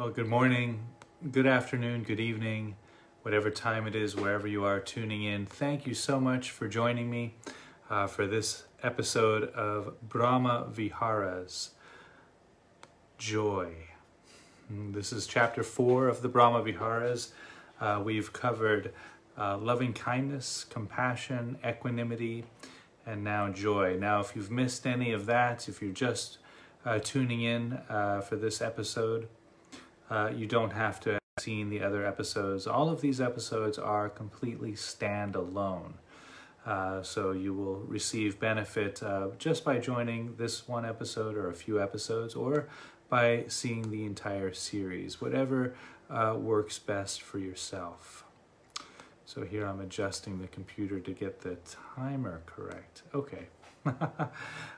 Well, good morning, good afternoon, good evening, whatever time it is, wherever you are tuning in. Thank you so much for joining me uh, for this episode of Brahma Viharas Joy. Mm, This is chapter four of the Brahma Viharas. Uh, we've covered uh, loving kindness, compassion, equanimity, and now joy. Now, if you've missed any of that, if you're just uh, tuning in uh, for this episode, uh, you don't have to have seen the other episodes. All of these episodes are completely standalone. Uh, so you will receive benefit uh, just by joining this one episode or a few episodes or by seeing the entire series, whatever uh, works best for yourself. So here I'm adjusting the computer to get the timer correct. Okay. a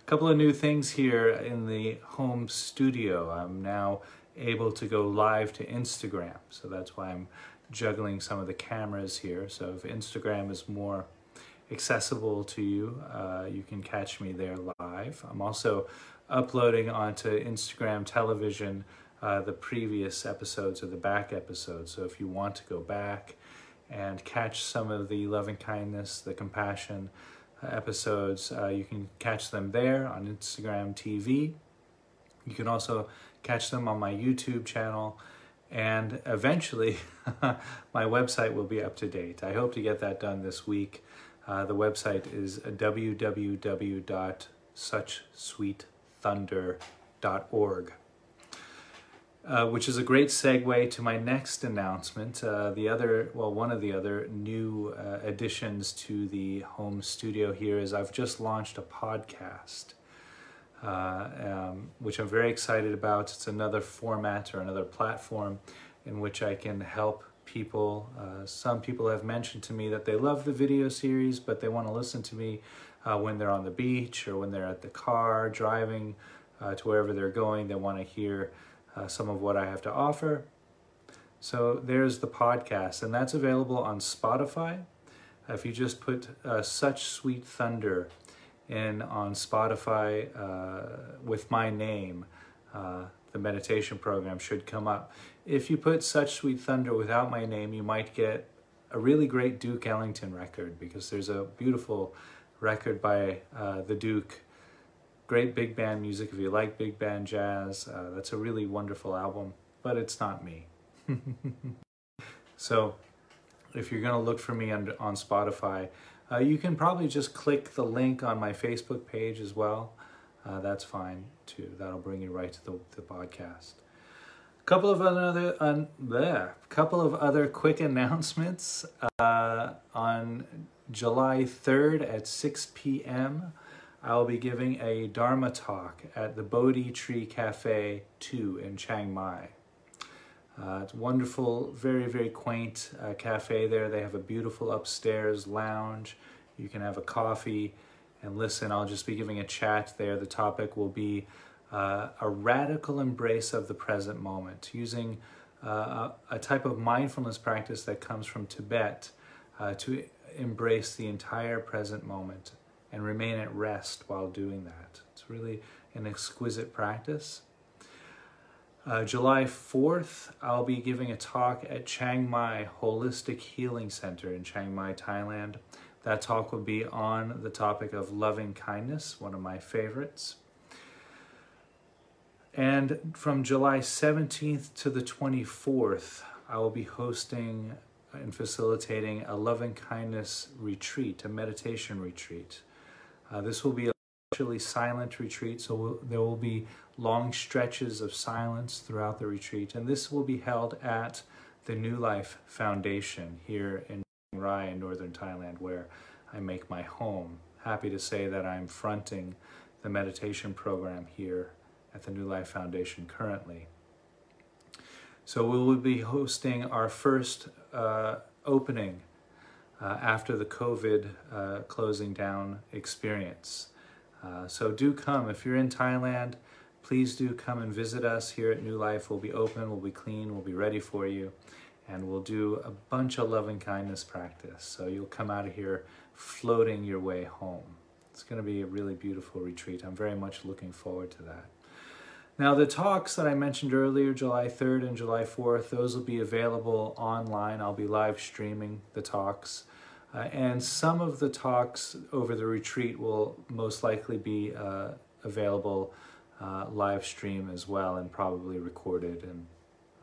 couple of new things here in the home studio. I'm now able to go live to Instagram. So that's why I'm juggling some of the cameras here. So if Instagram is more accessible to you, uh, you can catch me there live. I'm also uploading onto Instagram television uh, the previous episodes or the back episodes. So if you want to go back and catch some of the loving kindness, the compassion uh, episodes, uh, you can catch them there on Instagram TV. You can also catch them on my YouTube channel. And eventually, my website will be up to date. I hope to get that done this week. Uh, the website is www.suchsweetthunder.org. Uh, which is a great segue to my next announcement. Uh, the other, well, one of the other new uh, additions to the home studio here is I've just launched a podcast, uh, um, which I'm very excited about. It's another format or another platform in which I can help people. Uh, some people have mentioned to me that they love the video series, but they want to listen to me uh, when they're on the beach or when they're at the car driving to wherever they're going. They want to hear uh, some of what I have to offer. So there's the podcast, and that's available on Spotify. If you just put uh, Such Sweet Thunder in on Spotify uh, with my name, uh, the meditation program should come up. If you put Such Sweet Thunder without my name, you might get a really great Duke Ellington record because there's a beautiful record by uh, the Duke great big band music if you like big band jazz. Uh, that's a really wonderful album, but it's not me. so if you're going to look for me on, on Spotify, uh, you can probably just click the link on my Facebook page as well. Uh, that's fine too. That'll bring you right to the, the podcast. A couple of other uh, bleh, couple of other quick announcements. Uh, on July 3rd at 6 p.m. I will be giving a Dharma talk at the Bodhi Tree Cafe 2 in Chiang Mai. Uh, it's wonderful, very, very quaint uh, cafe there. They have a beautiful upstairs lounge. You can have a coffee and listen. I'll just be giving a chat there. The topic will be uh, a radical embrace of the present moment, using uh, a, type of mindfulness practice that comes from Tibet uh, to embrace the entire present moment and remain at rest while doing that. It's really an exquisite practice. Uh, July 4th, I'll be giving a talk at Chiang Mai Holistic Healing Center in Chiang Mai, Thailand. That talk will be on the topic of loving kindness, one of my favorites. And from July 17th to the 24th, I will be hosting and facilitating a loving kindness retreat, a meditation retreat. Uh, this will be a actually silent retreat, so we'll, there will be long stretches of silence throughout the retreat, and this will be held at the New Life Foundation here in Rai in northern Thailand, where I make my home. Happy to say that I'm fronting the meditation program here at the New Life Foundation currently. So we will be hosting our first uh, opening uh, after the COVID uh, closing down experience. Uh, so do come. If you're in Thailand, please do come and visit us here at New Life. We'll be open, we'll be clean, we'll be ready for you, and we'll do a bunch of loving kindness practice. So you'll come out of here floating your way home. It's going to be a really beautiful retreat. I'm very much looking forward to that. Now, the talks that I mentioned earlier, July 3rd and July 4th, those will be available online. I'll be live streaming the talks. Uh, and some of the talks over the retreat will most likely be uh, available uh, live stream as well and probably recorded and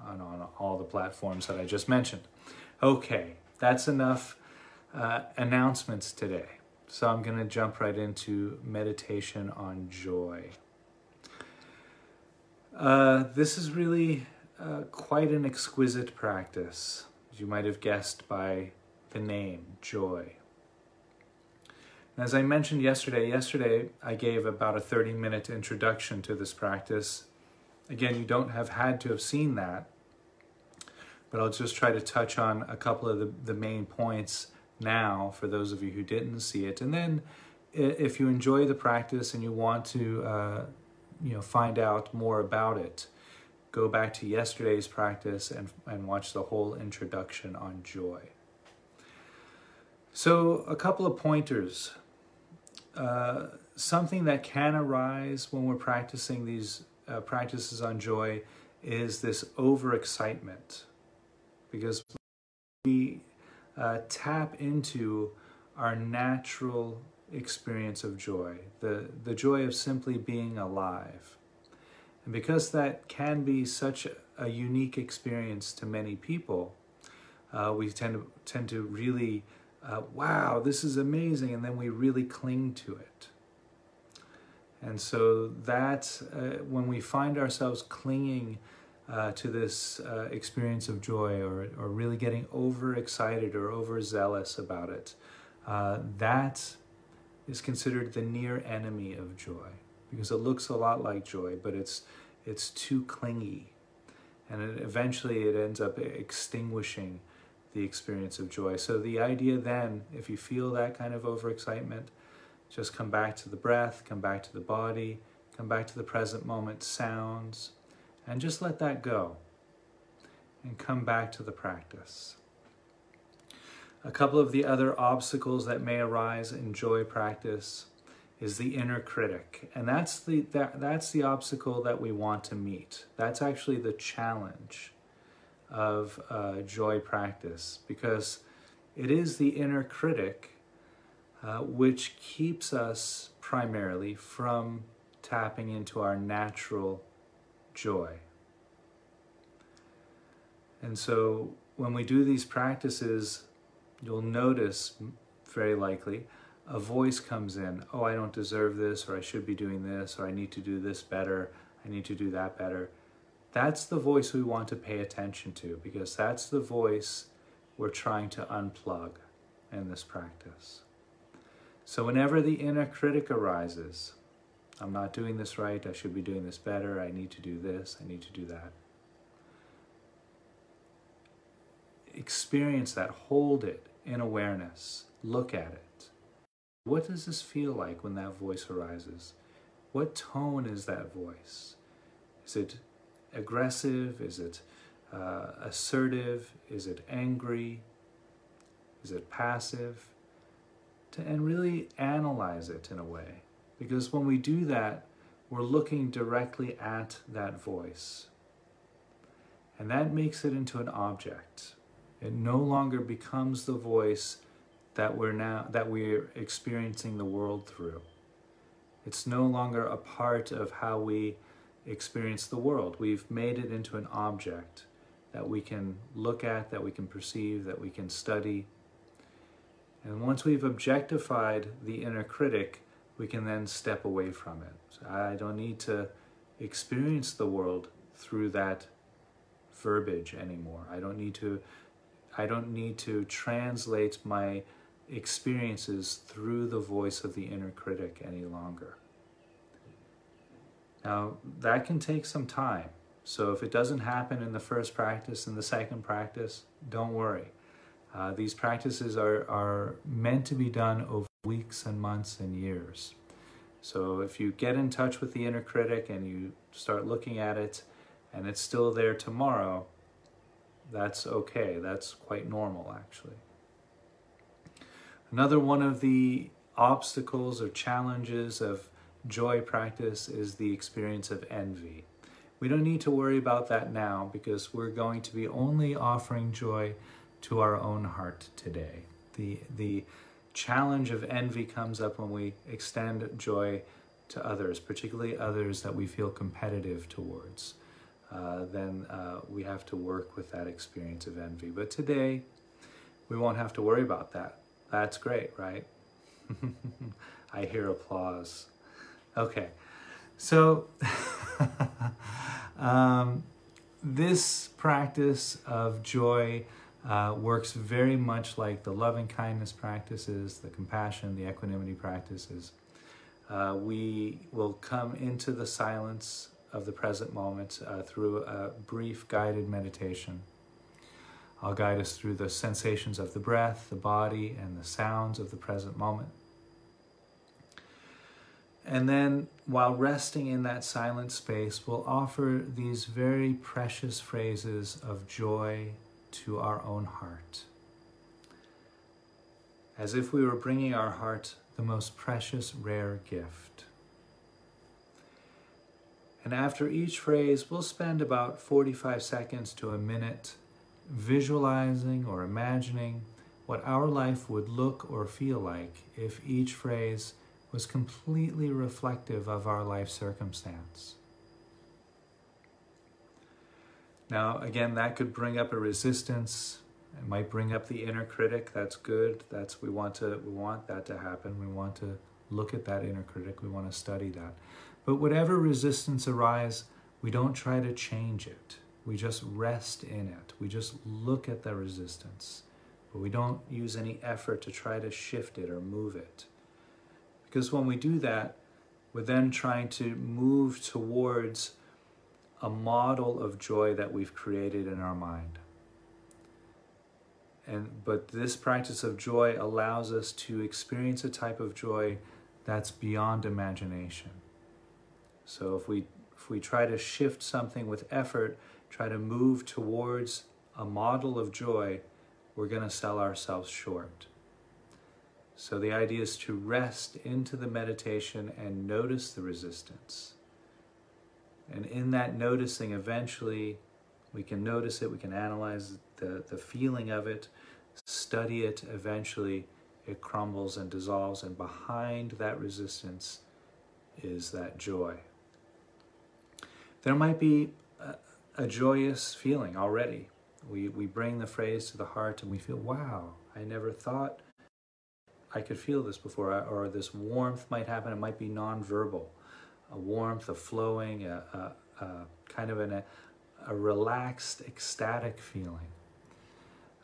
on, on all the platforms that I just mentioned. Okay, that's enough uh, announcements today. So I'm going to jump right into meditation on joy. Uh, this is really uh, quite an exquisite practice, as you might have guessed by the name, joy. And as I mentioned yesterday, yesterday I gave about a 30 minute introduction to this practice. Again, you don't have had to have seen that, but I'll just try to touch on a couple of the, the main points now for those of you who didn't see it. And then if you enjoy the practice and you want to uh, you know find out more about it, go back to yesterday's practice and, and watch the whole introduction on joy. So, a couple of pointers. Uh, something that can arise when we're practicing these uh, practices on joy is this overexcitement. Because we uh, tap into our natural experience of joy, the, the joy of simply being alive. And because that can be such a unique experience to many people, uh, we tend to, tend to really uh, wow, this is amazing, and then we really cling to it. And so that's uh, when we find ourselves clinging uh, to this uh, experience of joy or, or really getting overexcited or overzealous about it, uh, that is considered the near enemy of joy because it looks a lot like joy, but it's, it's too clingy. And it, eventually it ends up extinguishing the experience of joy. So the idea then, if you feel that kind of overexcitement, just come back to the breath, come back to the body, come back to the present moment sounds, and just let that go. And come back to the practice. A couple of the other obstacles that may arise in joy practice is the inner critic. And that's the that, that's the obstacle that we want to meet. That's actually the challenge of uh, joy practice because it is the inner critic uh, which keeps us primarily from tapping into our natural joy. And so when we do these practices, you'll notice very likely a voice comes in oh, I don't deserve this, or I should be doing this, or I need to do this better, I need to do that better. That's the voice we want to pay attention to because that's the voice we're trying to unplug in this practice. So, whenever the inner critic arises, I'm not doing this right, I should be doing this better, I need to do this, I need to do that. Experience that, hold it in awareness, look at it. What does this feel like when that voice arises? What tone is that voice? Is it aggressive? Is it uh, assertive? Is it angry? Is it passive? To, and really analyze it in a way. Because when we do that, we're looking directly at that voice. And that makes it into an object. It no longer becomes the voice that we're now that we're experiencing the world through. It's no longer a part of how we experience the world. We've made it into an object that we can look at, that we can perceive, that we can study. And once we've objectified the inner critic, we can then step away from it. So I don't need to experience the world through that verbiage anymore. I don't need to I don't need to translate my experiences through the voice of the inner critic any longer. Now, that can take some time. So if it doesn't happen in the first practice and the second practice, don't worry. Uh, these practices are, are meant to be done over weeks and months and years. So if you get in touch with the inner critic and you start looking at it and it's still there tomorrow, that's okay. That's quite normal, actually. Another one of the obstacles or challenges of joy practice is the experience of envy. We don't need to worry about that now because we're going to be only offering joy to our own heart today. The, the challenge of envy comes up when we extend joy to others, particularly others that we feel competitive towards. Uh, then uh, we have to work with that experience of envy. But today, we won't have to worry about that. That's great, right? I hear applause. Okay, so um, this practice of joy uh, works very much like the loving kindness practices, the compassion, the equanimity practices. Uh, we will come into the silence of the present moment uh, through a brief guided meditation. I'll guide us through the sensations of the breath, the body, and the sounds of the present moment. And then, while resting in that silent space, we'll offer these very precious phrases of joy to our own heart. As if we were bringing our heart the most precious, rare gift. And after each phrase, we'll spend about 45 seconds to a minute visualizing or imagining what our life would look or feel like if each phrase was completely reflective of our life circumstance. Now, again, that could bring up a resistance. It might bring up the inner critic. That's good. That's we want to we want that to happen. We want to look at that inner critic. We want to study that. But whatever resistance arise, we don't try to change it. We just rest in it. We just look at the resistance. But we don't use any effort to try to shift it or move it. Because when we do that, we're then trying to move towards a model of joy that we've created in our mind. And but this practice of joy allows us to experience a type of joy that's beyond imagination. So if we if we try to shift something with effort, try to move towards a model of joy, we're going to sell ourselves short. So the idea is to rest into the meditation and notice the resistance. And in that noticing, eventually we can notice it, we can analyze the, the feeling of it, study it, eventually it crumbles and dissolves, and behind that resistance is that joy. There might be a, a joyous feeling already. We, we bring the phrase to the heart and we feel, wow, I never thought I could feel this before, or this warmth might happen. It might be nonverbal, a warmth, a flowing, a, a, a kind of an, a, a relaxed, ecstatic feeling.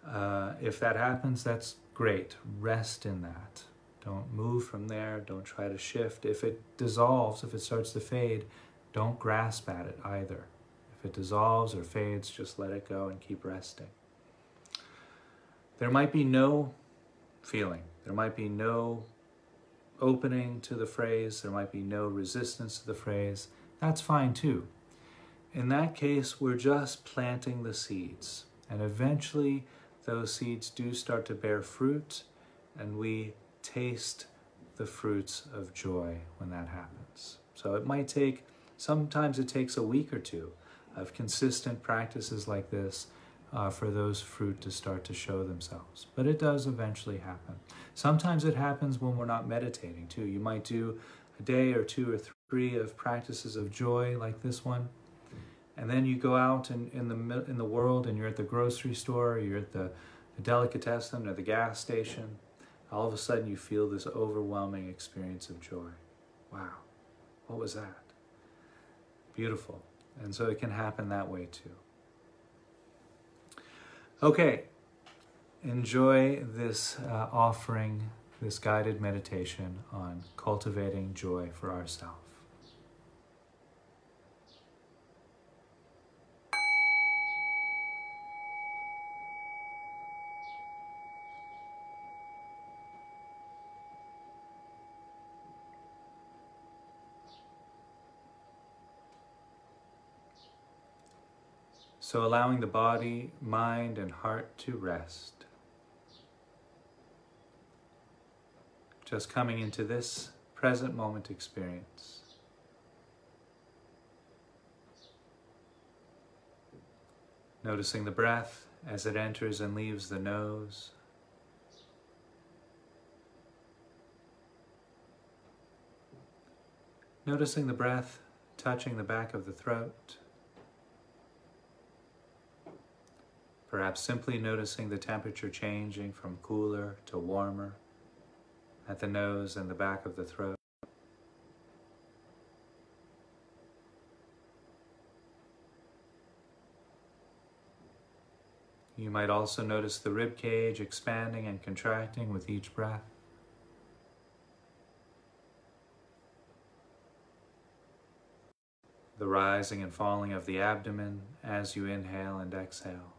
Uh, if that happens, that's great. Rest in that. Don't move from there. Don't try to shift. If it dissolves, if it starts to fade, don't grasp at it either. If it dissolves or fades, just let it go and keep resting. There might be no feeling there might be no opening to the phrase, there might be no resistance to the phrase. That's fine too. In that case, we're just planting the seeds. And eventually, those seeds do start to bear fruit, and we taste the fruits of joy when that happens. So it might take, sometimes it takes a week or two of consistent practices like this uh, for those fruit to start to show themselves. But it does eventually happen. Sometimes it happens when we're not meditating too. You might do a day or two or three of practices of joy like this one. And then you go out in, in the in the world and you're at the grocery store, or you're at the, the delicatessen or the gas station. All of a sudden you feel this overwhelming experience of joy. Wow, what was that? Beautiful. And so it can happen that way too. Okay, enjoy this uh, offering, this guided meditation on cultivating joy for ourselves. So allowing the body, mind, and heart to rest. Just coming into this present moment experience. Noticing the breath as it enters and leaves the nose. Noticing the breath touching the back of the throat. Perhaps simply noticing the temperature changing from cooler to warmer at the nose and the back of the throat. You might also notice the rib cage expanding and contracting with each breath. The rising and falling of the abdomen as you inhale and exhale.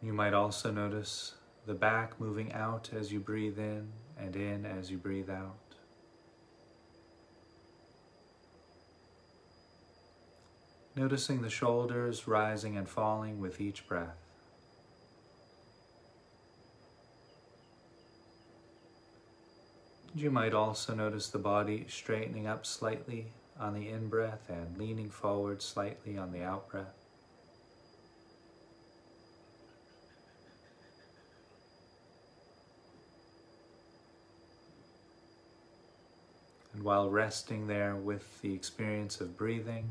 You might also notice the back moving out as you breathe in and in as you breathe out. Noticing the shoulders rising and falling with each breath. You might also notice the body straightening up slightly on the in breath and leaning forward slightly on the out breath. And while resting there with the experience of breathing,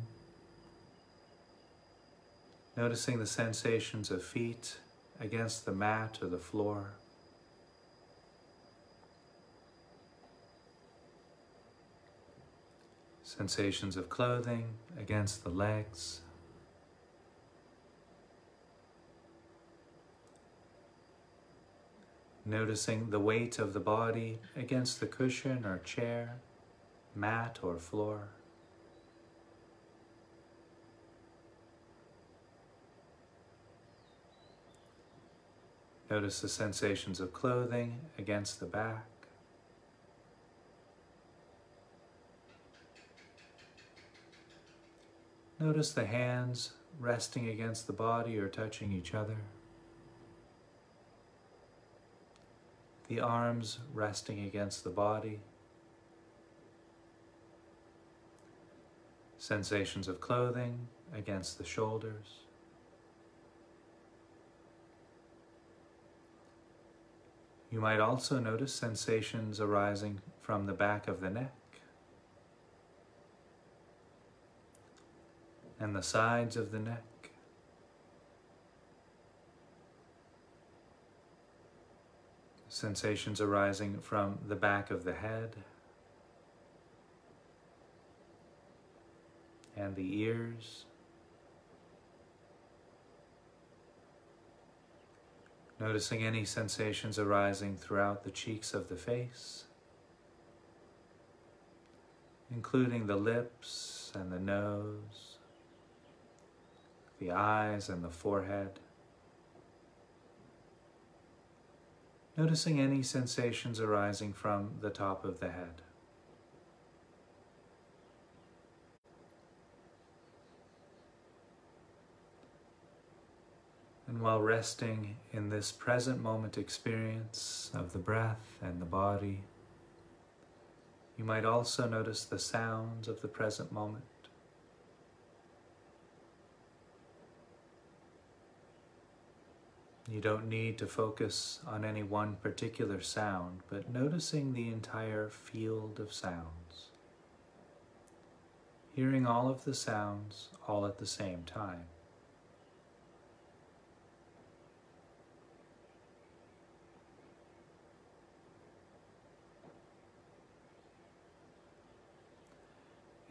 noticing the sensations of feet against the mat or the floor. Sensations of clothing against the legs. Noticing the weight of the body against the cushion or chair mat or floor. Notice the sensations of clothing against the back. Notice the hands resting against the body or touching each other. The arms resting against the body. Sensations of clothing against the shoulders. You might also notice sensations arising from the back of the neck and the sides of the neck. Sensations arising from the back of the head and the ears. Noticing any sensations arising throughout the cheeks of the face, including the lips and the nose, the eyes and the forehead. Noticing any sensations arising from the top of the head. And while resting in this present moment experience of the breath and the body, you might also notice the sounds of the present moment. You don't need to focus on any one particular sound, but noticing the entire field of sounds. Hearing all of the sounds all at the same time.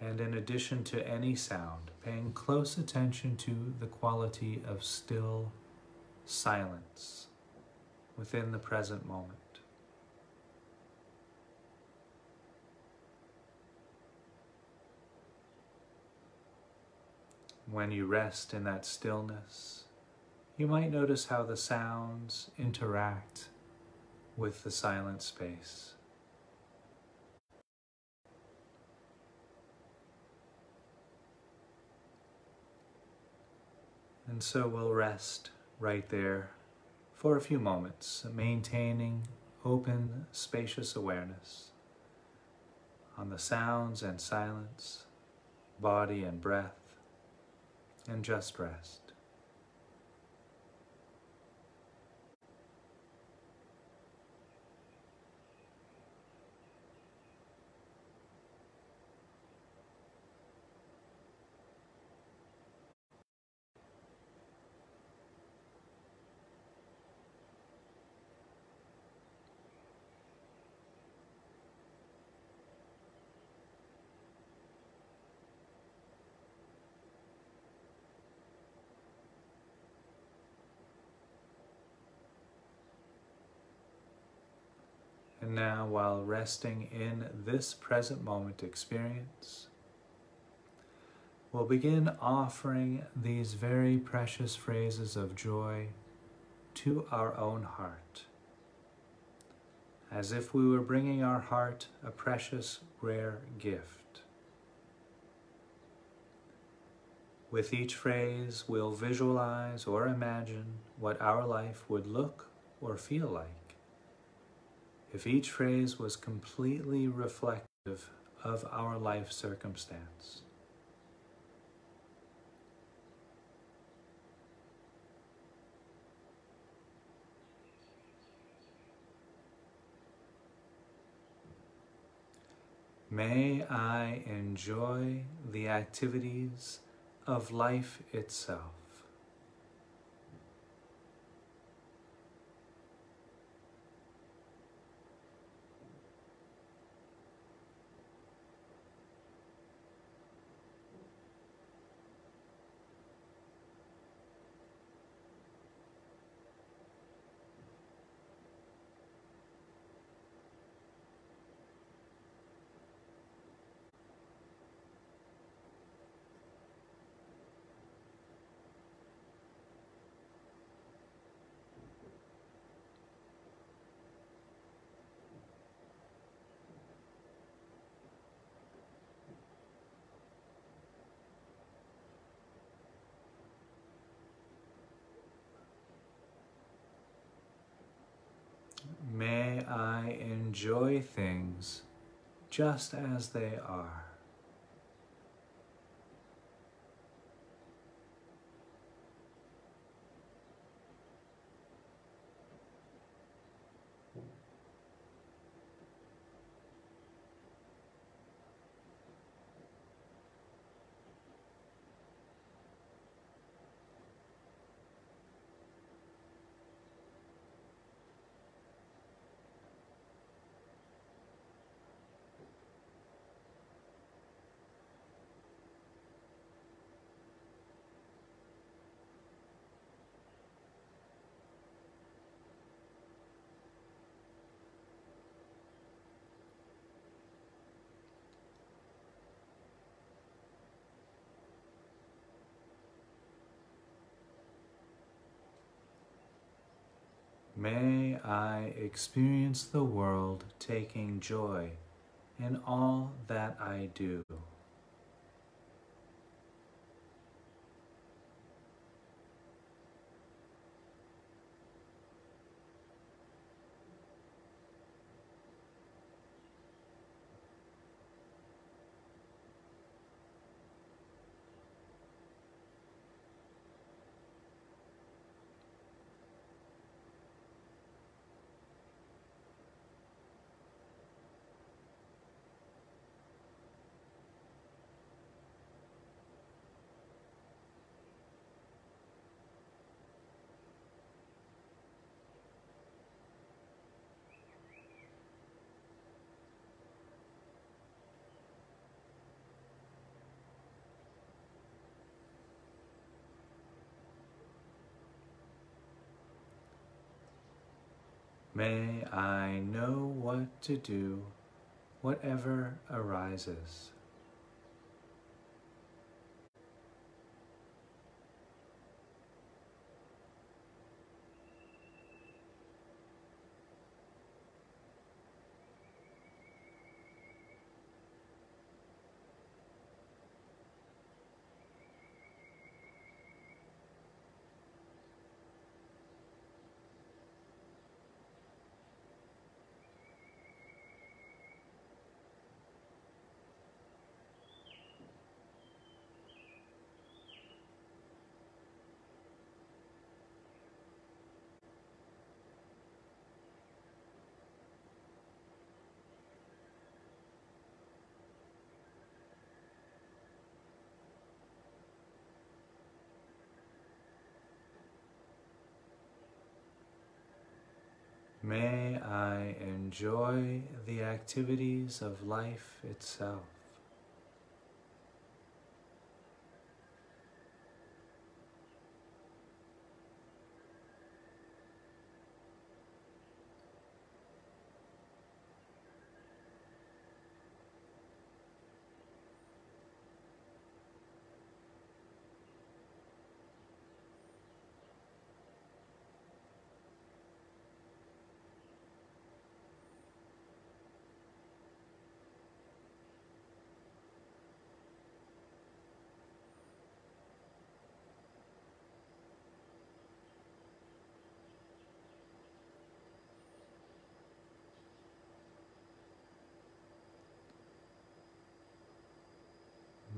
And in addition to any sound, paying close attention to the quality of still silence within the present moment. When you rest in that stillness, you might notice how the sounds interact with the silent space. And so we'll rest right there for a few moments, maintaining open, spacious awareness on the sounds and silence, body and breath, and just rest. And now, while resting in this present moment experience, we'll begin offering these very precious phrases of joy to our own heart, as if we were bringing our heart a precious, rare gift. With each phrase, we'll visualize or imagine what our life would look or feel like if each phrase was completely reflective of our life circumstance. May I enjoy the activities of life itself. May I enjoy things just as they are. May I experience the world taking joy in all that I do. May I know what to do, whatever arises. May I enjoy the activities of life itself.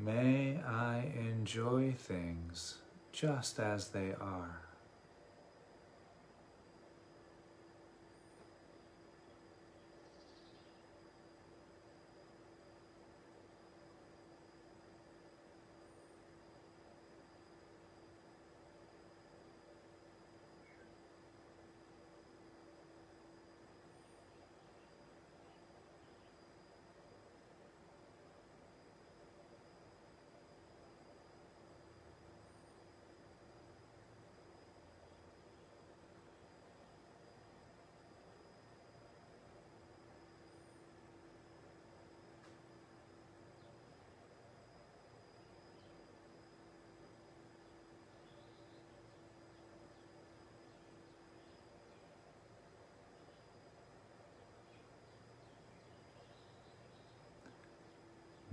May I enjoy things just as they are.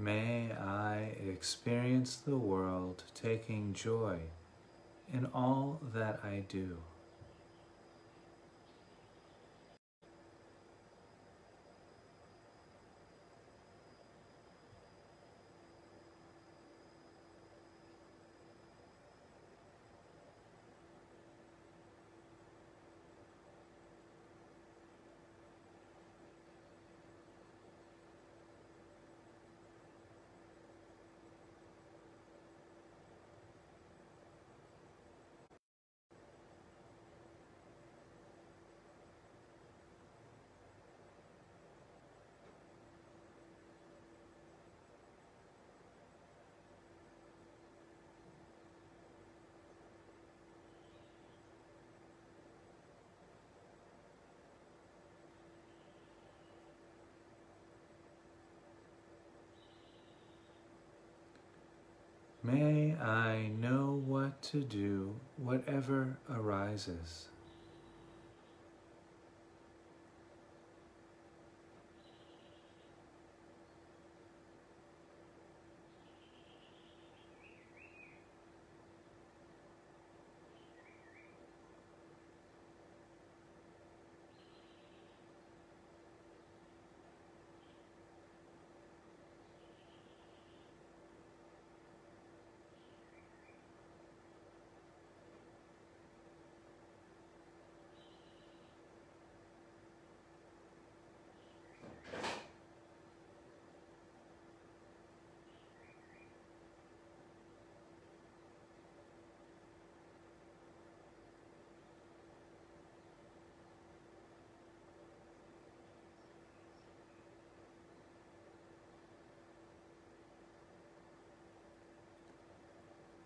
May I experience the world taking joy in all that I do. May I know what to do, whatever arises.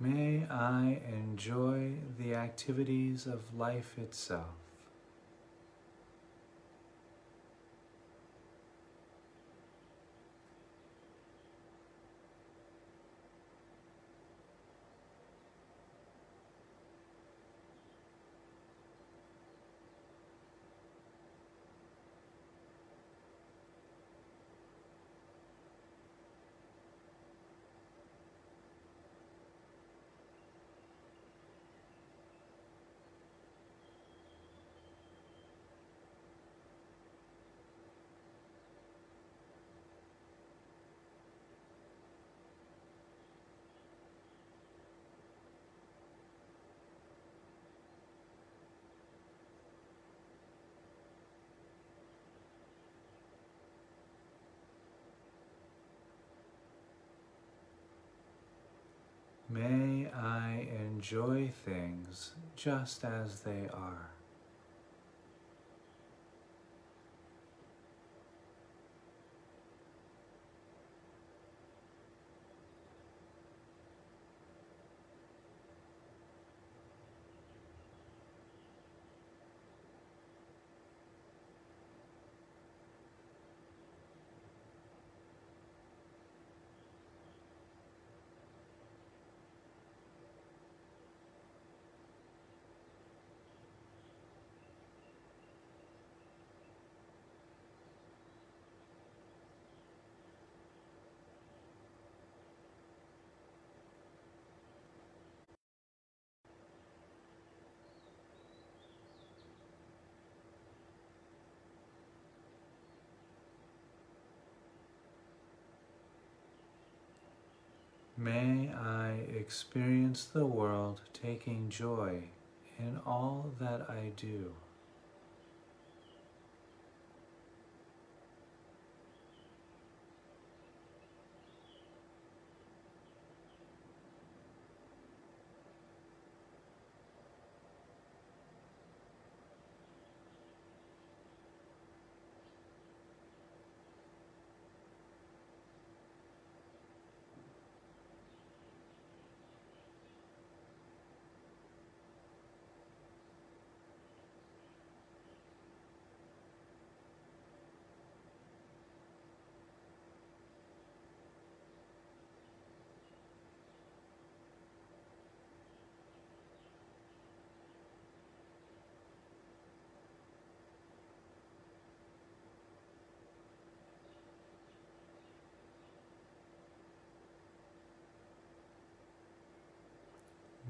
May I enjoy the activities of life itself. May I enjoy things just as they are. May I experience the world taking joy in all that I do.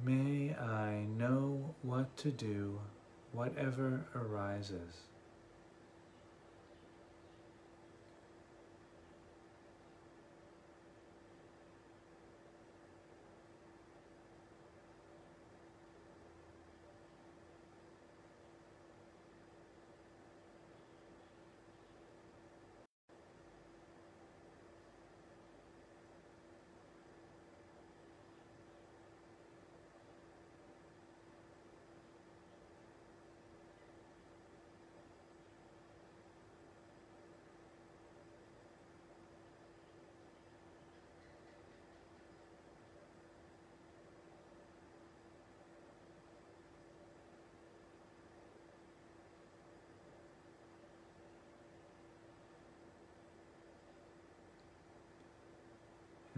May I know what to do, whatever arises.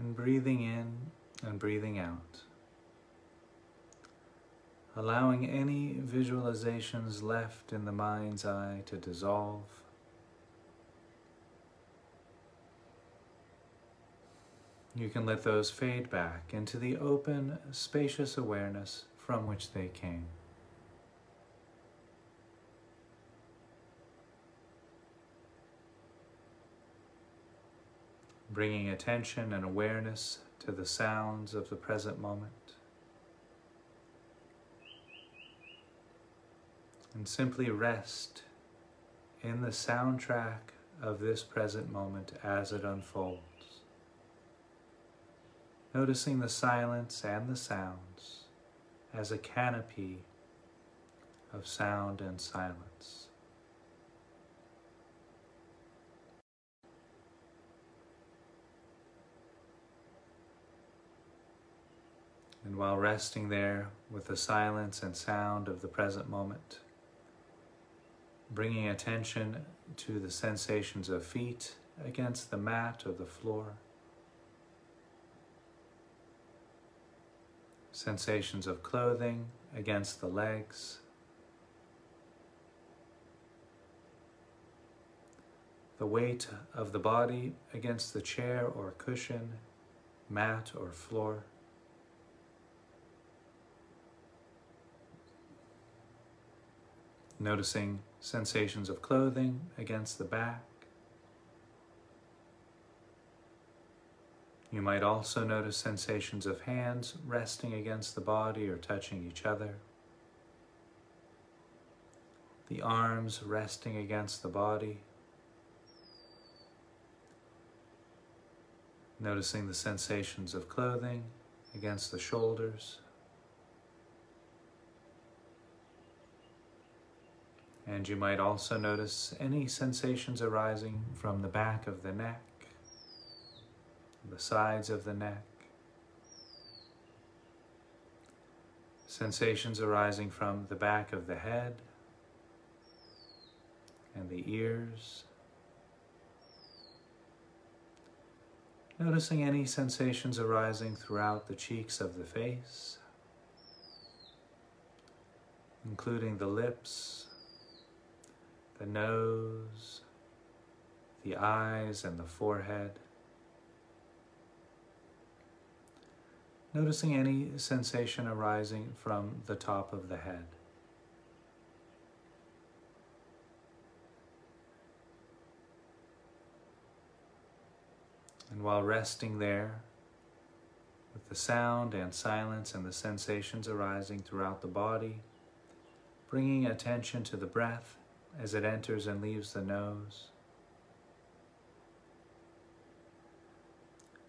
And breathing in and breathing out. Allowing any visualizations left in the mind's eye to dissolve. You can let those fade back into the open, spacious awareness from which they came. Bringing attention and awareness to the sounds of the present moment. And simply rest in the soundtrack of this present moment as it unfolds. Noticing the silence and the sounds as a canopy of sound and silence. And while resting there with the silence and sound of the present moment, bringing attention to the sensations of feet against the mat or the floor, sensations of clothing against the legs, the weight of the body against the chair or cushion, mat or floor. Noticing sensations of clothing against the back. You might also notice sensations of hands resting against the body or touching each other. The arms resting against the body. Noticing the sensations of clothing against the shoulders. And you might also notice any sensations arising from the back of the neck, the sides of the neck, sensations arising from the back of the head and the ears. Noticing any sensations arising throughout the cheeks of the face, including the lips, the nose, the eyes, and the forehead. Noticing any sensation arising from the top of the head. And while resting there, with the sound and silence and the sensations arising throughout the body, bringing attention to the breath as it enters and leaves the nose.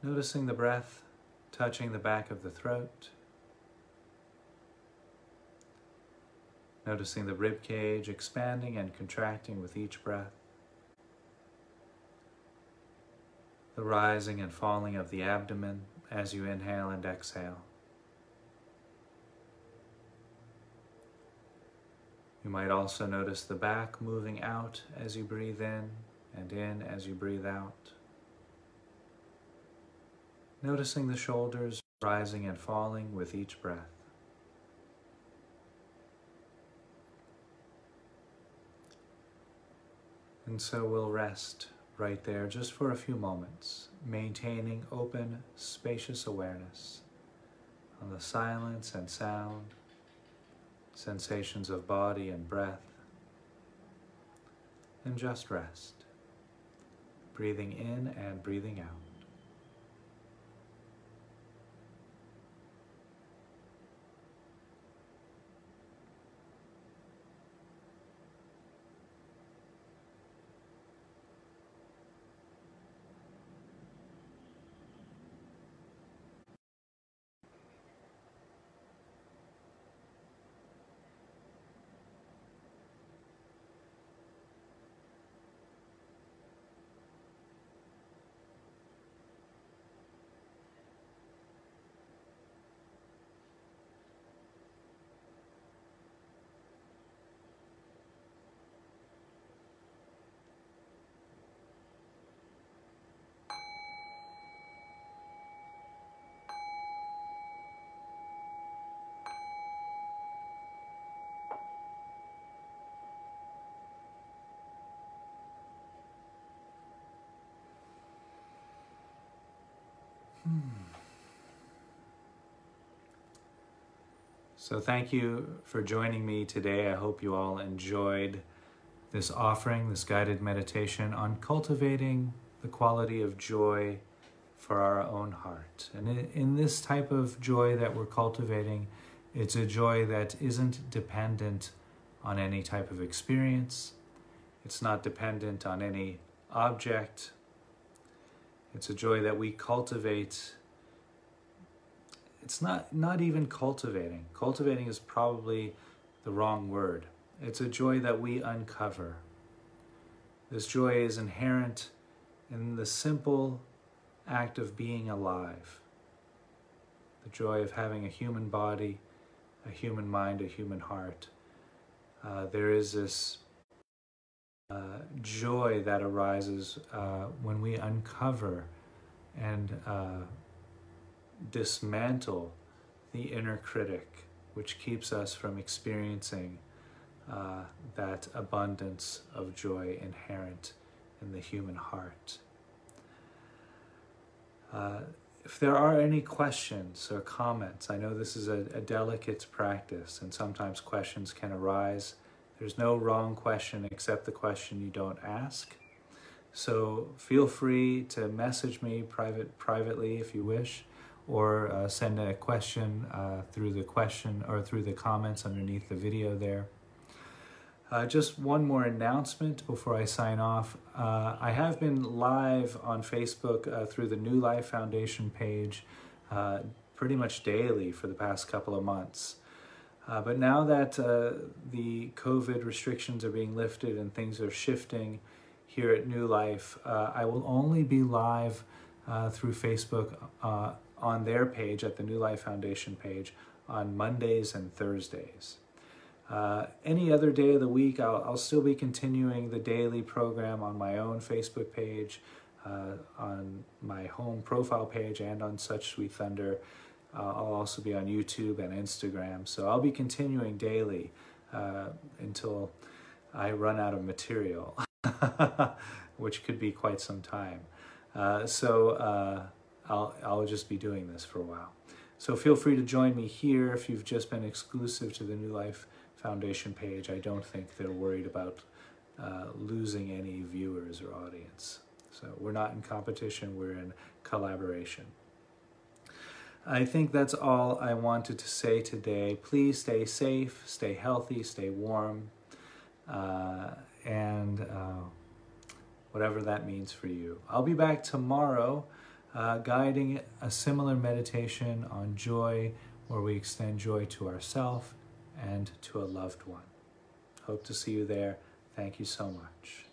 Noticing the breath touching the back of the throat. Noticing the rib cage expanding and contracting with each breath. The rising and falling of the abdomen as you inhale and exhale. You might also notice the back moving out as you breathe in and in as you breathe out. Noticing the shoulders rising and falling with each breath. And so we'll rest right there just for a few moments, maintaining open, spacious awareness on the silence and sound sensations of body and breath, and just rest, breathing in and breathing out. So, thank you for joining me today. I hope you all enjoyed this offering, this guided meditation on cultivating the quality of joy for our own heart. And in, this type of joy that we're cultivating, it's a joy that isn't dependent on any type of experience, it's not dependent on any object. It's a joy that we cultivate it's not not even cultivating. Cultivating is probably the wrong word. It's a joy that we uncover. This joy is inherent in the simple act of being alive. The joy of having a human body, a human mind, a human heart. Uh, there is this uh, joy that arises uh, when we uncover and uh, dismantle the inner critic, which keeps us from experiencing uh, that abundance of joy inherent in the human heart. Uh, if there are any questions or comments, I know this is a, a delicate practice and sometimes questions can arise. There's no wrong question except the question you don't ask. So feel free to message me private privately if you wish or uh, send a question uh, through the question or through the comments underneath the video there. Uh, just one more announcement before I sign off. Uh, I have been live on Facebook uh, through the New Life Foundation page uh, pretty much daily for the past couple of months. Uh, but now that uh, the COVID restrictions are being lifted and things are shifting here at New Life, uh, I will only be live through Facebook on their page at the New Life Foundation page on Mondays and Thursdays. Uh, any other day of the week, I'll, I'll, still be continuing the daily program on my own Facebook page, uh, on my home profile page, and on Such Sweet Thunder. Uh, I'll also be on YouTube and Instagram. So I'll be continuing daily uh, until I run out of material, which could be quite some time. Uh, so uh, I'll, I'll just be doing this for a while. So feel free to join me here if you've just been exclusive to the New Life Foundation page. I don't think they're worried about uh, losing any viewers or audience. So we're not in competition, we're in collaboration. I think that's all I wanted to say today. Please stay safe, stay healthy, stay warm, uh, and uh, whatever that means for you. I'll be back tomorrow uh, guiding a similar meditation on joy where we extend joy to ourselves and to a loved one. Hope to see you there. Thank you so much.